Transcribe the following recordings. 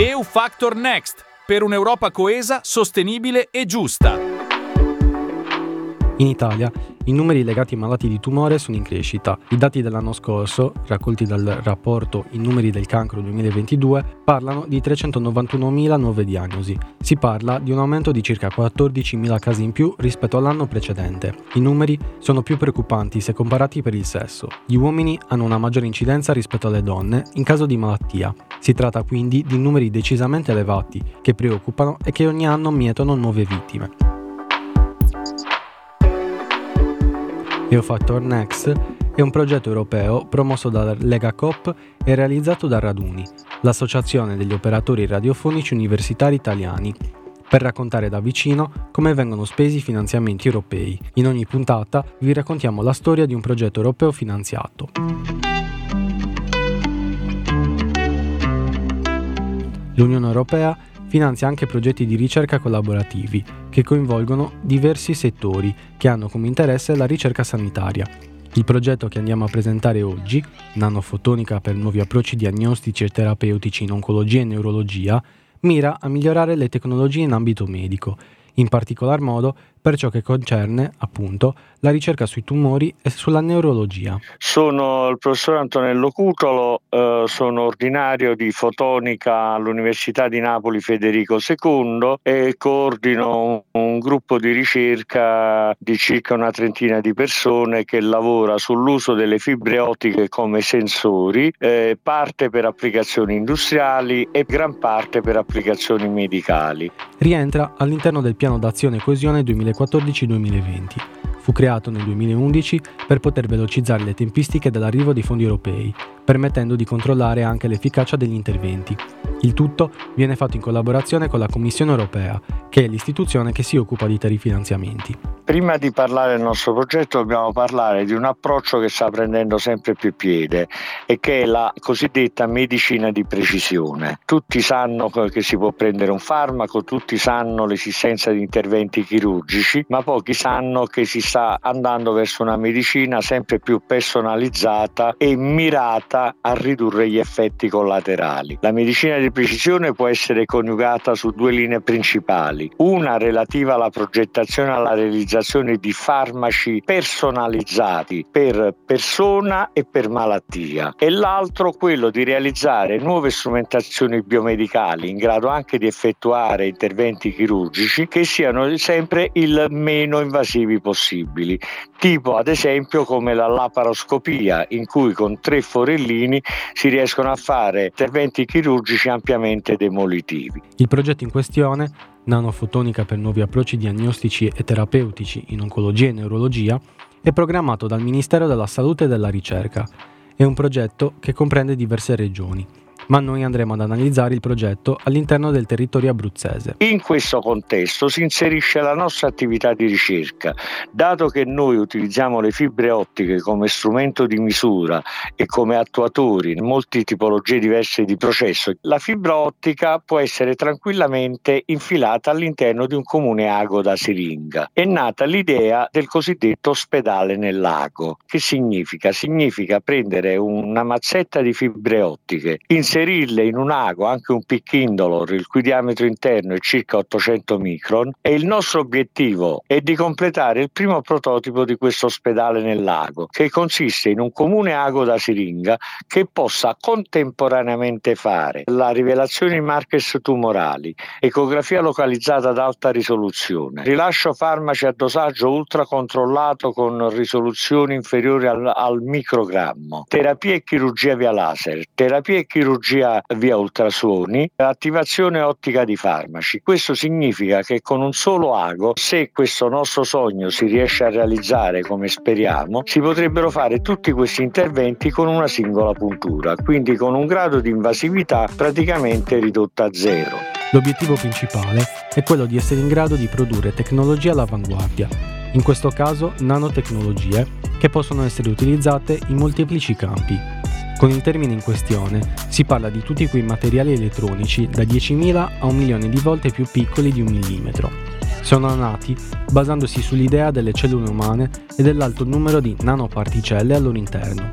EU Factor Next per un'Europa coesa, sostenibile e giusta. In Italia i numeri legati ai malati di tumore sono in crescita. I dati dell'anno scorso, raccolti dal rapporto I numeri del cancro 2022, parlano di 391.000 nuove diagnosi. Si parla di un aumento di circa 14.000 casi in più rispetto all'anno precedente. I numeri sono più preoccupanti se comparati per il sesso. Gli uomini hanno una maggiore incidenza rispetto alle donne in caso di malattia. Si tratta quindi di numeri decisamente elevati, che preoccupano e che ogni anno mietono nuove vittime. EOFactor Next è un progetto europeo promosso dalla Lega Coop e realizzato da Raduni, l'associazione degli operatori radiofonici universitari italiani, per raccontare da vicino come vengono spesi i finanziamenti europei. In ogni puntata vi raccontiamo la storia di un progetto europeo finanziato. L'Unione Europea finanzia anche progetti di ricerca collaborativi che coinvolgono diversi settori che hanno come interesse la ricerca sanitaria. Il progetto che andiamo a presentare oggi, Nanofotonica per nuovi approcci diagnostici e terapeutici in oncologia e neurologia, mira a migliorare le tecnologie in ambito medico in particolar modo per ciò che concerne, appunto, la ricerca sui tumori e sulla neurologia. Sono il professor Antonello Cutolo, eh, sono ordinario di fotonica all'Università di Napoli Federico II e coordino un, un gruppo di ricerca di circa una trentina di persone che lavora sull'uso delle fibre ottiche come sensori, eh, parte per applicazioni industriali e gran parte per applicazioni medicali. Rientra all'interno del piano d'azione e coesione 2014-2020 Fu creato nel 2011 per poter velocizzare le tempistiche dell'arrivo dei fondi europei, permettendo di controllare anche l'efficacia degli interventi. Il tutto viene fatto in collaborazione con la Commissione europea, che è l'istituzione che si occupa di tali finanziamenti. Prima di parlare del nostro progetto dobbiamo parlare di un approccio che sta prendendo sempre più piede e che è la cosiddetta medicina di precisione. Tutti sanno che si può prendere un farmaco, tutti sanno l'esistenza di interventi chirurgici, ma pochi sanno che si sta andando verso una medicina sempre più personalizzata e mirata a ridurre gli effetti collaterali. La medicina di precisione può essere coniugata su due linee principali, una relativa alla progettazione e alla realizzazione di farmaci personalizzati per persona e per malattia e l'altro quello di realizzare nuove strumentazioni biomedicali in grado anche di effettuare interventi chirurgici che siano sempre il meno invasivi possibili tipo ad esempio come la laparoscopia, in cui con tre forellini si riescono a fare interventi chirurgici ampiamente demolitivi. Il progetto in questione, Nanofotonica per nuovi approcci diagnostici e terapeutici in oncologia e neurologia, è programmato dal Ministero della Salute e della Ricerca. È un progetto che comprende diverse regioni ma noi andremo ad analizzare il progetto all'interno del territorio abruzzese. In questo contesto si inserisce la nostra attività di ricerca. Dato che noi utilizziamo le fibre ottiche come strumento di misura e come attuatori in molte tipologie diverse di processo, la fibra ottica può essere tranquillamente infilata all'interno di un comune ago da siringa. È nata l'idea del cosiddetto ospedale nel lago. Che significa? Significa prendere una mazzetta di fibre ottiche, inserire inserirle in un ago, anche un piccindolor, il cui diametro interno è circa 800 micron, e il nostro obiettivo è di completare il primo prototipo di questo ospedale nel lago, che consiste in un comune ago da siringa che possa contemporaneamente fare la rivelazione di markers tumorali, ecografia localizzata ad alta risoluzione, rilascio farmaci a dosaggio ultracontrollato con risoluzioni inferiori al, al microgrammo, terapia e chirurgia via laser, terapia e chirurgia chirurgia via ultrasuoni, attivazione ottica di farmaci. Questo significa che con un solo ago, se questo nostro sogno si riesce a realizzare come speriamo, si potrebbero fare tutti questi interventi con una singola puntura, quindi con un grado di invasività praticamente ridotto a zero. L'obiettivo principale è quello di essere in grado di produrre tecnologie all'avanguardia, in questo caso nanotecnologie, che possono essere utilizzate in molteplici campi, con il termine in questione si parla di tutti quei materiali elettronici da 10.000 a un milione di volte più piccoli di un millimetro. Sono nati basandosi sull'idea delle cellule umane e dell'alto numero di nanoparticelle al loro interno,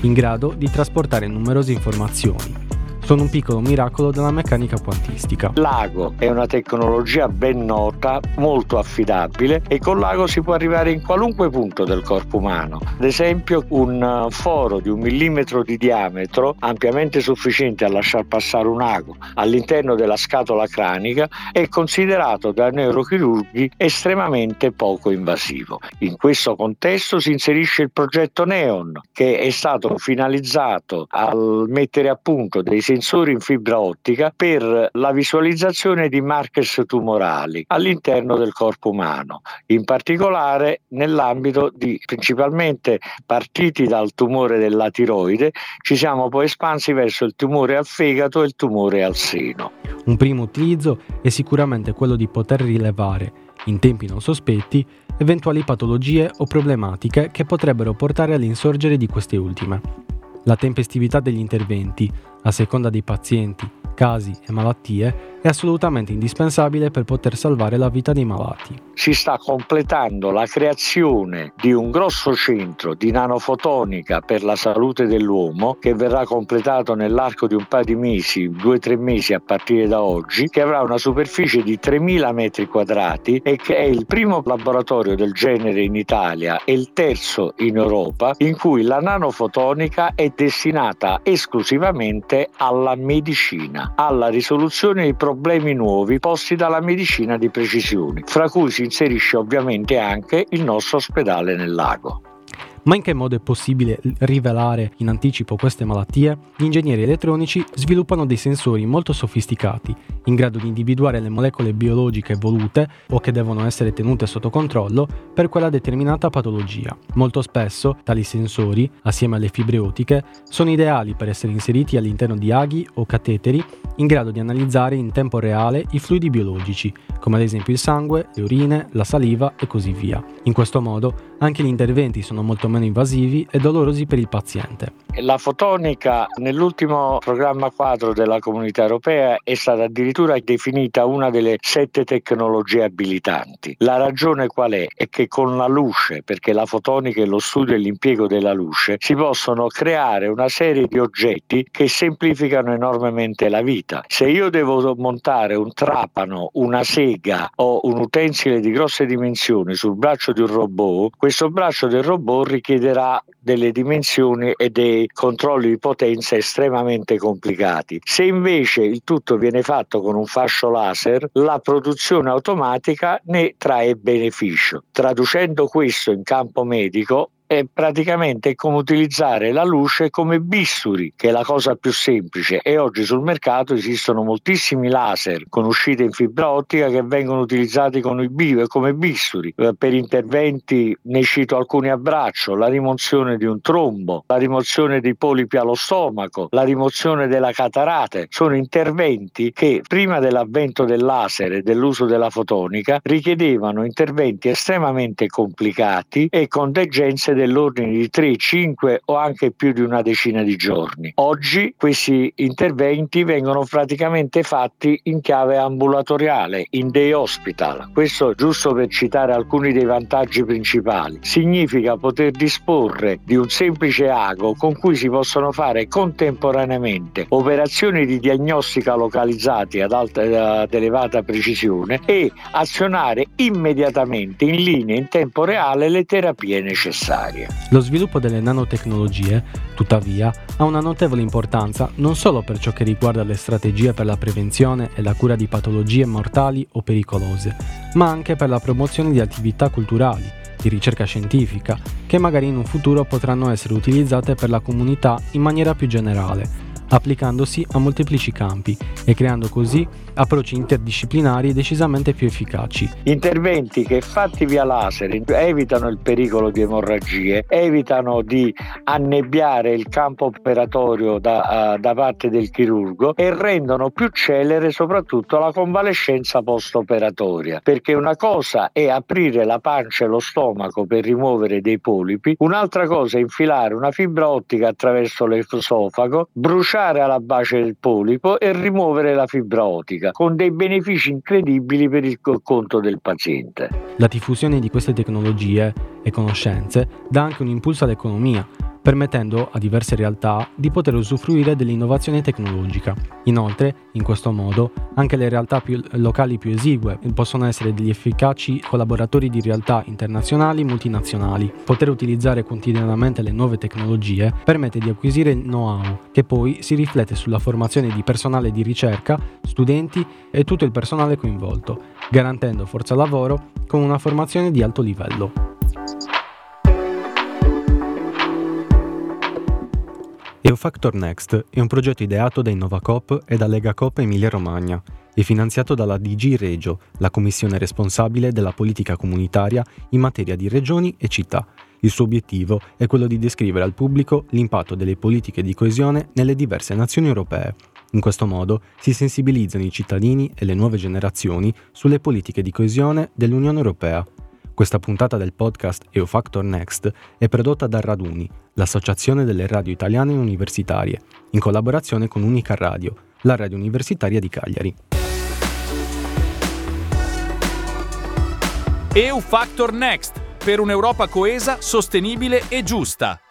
in grado di trasportare numerose informazioni. Sono un piccolo miracolo della meccanica quantistica. L'ago è una tecnologia ben nota, molto affidabile e con l'ago si può arrivare in qualunque punto del corpo umano. Ad esempio un foro di un millimetro di diametro, ampiamente sufficiente a lasciar passare un ago all'interno della scatola cranica, è considerato da neurochirurghi estremamente poco invasivo. In questo contesto si inserisce il progetto Neon, che è stato finalizzato a mettere a punto dei sensori in fibra ottica per la visualizzazione di markers tumorali all'interno del corpo umano, in particolare nell'ambito di principalmente partiti dal tumore della tiroide, ci siamo poi espansi verso il tumore al fegato e il tumore al seno. Un primo utilizzo è sicuramente quello di poter rilevare, in tempi non sospetti, eventuali patologie o problematiche che potrebbero portare all'insorgere di queste ultime. La tempestività degli interventi, a seconda dei pazienti, casi e malattie, è assolutamente indispensabile per poter salvare la vita dei malati. Si sta completando la creazione di un grosso centro di nanofotonica per la salute dell'uomo che verrà completato nell'arco di un paio di mesi, due o tre mesi a partire da oggi, che avrà una superficie di 3.000 metri quadrati e che è il primo laboratorio del genere in Italia e il terzo in Europa in cui la nanofotonica è destinata esclusivamente alla medicina, alla risoluzione dei problemi nuovi posti dalla medicina di precisione, fra cui si inserisce ovviamente anche il nostro ospedale nel lago. Ma in che modo è possibile rivelare in anticipo queste malattie? Gli ingegneri elettronici sviluppano dei sensori molto sofisticati, in grado di individuare le molecole biologiche volute o che devono essere tenute sotto controllo per quella determinata patologia. Molto spesso tali sensori, assieme alle fibre ottiche, sono ideali per essere inseriti all'interno di aghi o cateteri in grado di analizzare in tempo reale i fluidi biologici, come ad esempio il sangue, le urine, la saliva e così via. In questo modo anche gli interventi sono molto meno invasivi e dolorosi per il paziente. La fotonica nell'ultimo programma quadro della comunità europea è stata addirittura definita una delle sette tecnologie abilitanti. La ragione qual è? È che con la luce, perché la fotonica è lo studio e l'impiego della luce, si possono creare una serie di oggetti che semplificano enormemente la vita. Se io devo montare un trapano, una sega o un utensile di grosse dimensioni sul braccio di un robot, questo braccio del robot richiederà delle dimensioni e dei controlli di potenza estremamente complicati. Se invece il tutto viene fatto con un fascio laser, la produzione automatica ne trae beneficio. Traducendo questo in campo medico, è praticamente come utilizzare la luce come bisturi, che è la cosa più semplice. E oggi sul mercato esistono moltissimi laser con uscite in fibra ottica che vengono utilizzati con i bio, come bisturi eh, per interventi, ne cito alcuni a braccio, la rimozione di un trombo, la rimozione dei polipi allo stomaco, la rimozione della catarate, sono interventi che prima dell'avvento del laser e dell'uso della fotonica richiedevano interventi estremamente complicati e con degenze dell'ordine di 3, 5 o anche più di una decina di giorni. Oggi questi interventi vengono praticamente fatti in chiave ambulatoriale, in day hospital. Questo giusto per citare alcuni dei vantaggi principali. Significa poter disporre di un semplice ago con cui si possono fare contemporaneamente operazioni di diagnostica localizzati ad alta ad elevata precisione e azionare immediatamente in linea in tempo reale le terapie necessarie necessarie. Lo sviluppo delle nanotecnologie, tuttavia, ha una notevole importanza non solo per ciò che riguarda le strategie per la prevenzione e la cura di patologie mortali o pericolose, ma anche per la promozione di attività culturali, di ricerca scientifica, che magari in un futuro potranno essere utilizzate per la comunità in maniera più generale applicandosi a molteplici campi e creando così approcci interdisciplinari decisamente più efficaci. Interventi che fatti via laser evitano il pericolo di emorragie, evitano di annebbiare il campo operatorio da, uh, da parte del chirurgo e rendono più celere soprattutto la convalescenza post-operatoria, perché una cosa è aprire la pancia e lo stomaco per rimuovere dei polipi, un'altra cosa è infilare una fibra ottica attraverso l'esofago, bruciare bruciare alla base del polipo e rimuovere la fibra ottica, con dei benefici incredibili per il conto del paziente. La diffusione di queste tecnologie e conoscenze dà anche un impulso all'economia, permettendo a diverse realtà di poter usufruire dell'innovazione tecnologica. Inoltre, in questo modo, anche le realtà più locali più esigue possono essere degli efficaci collaboratori di realtà internazionali e multinazionali. Poter utilizzare quotidianamente le nuove tecnologie permette di acquisire know-how, che poi si riflette sulla formazione di personale di ricerca, studenti e tutto il personale coinvolto, garantendo forza lavoro con una formazione di alto livello. EUFactor Next è un progetto ideato da Innovacoop e da Legacoop Emilia Romagna e finanziato dalla DG Regio, la commissione responsabile della politica comunitaria in materia di regioni e città. Il suo obiettivo è quello di descrivere al pubblico l'impatto delle politiche di coesione nelle diverse nazioni europee. In questo modo si sensibilizzano i cittadini e le nuove generazioni sulle politiche di coesione dell'Unione Europea questa puntata del podcast EOFactor Next è prodotta da Raduni, l'Associazione delle Radio Italiane Universitarie, in collaborazione con Unica Radio, la radio universitaria di Cagliari. EUFactor Next per un'Europa coesa, sostenibile e giusta.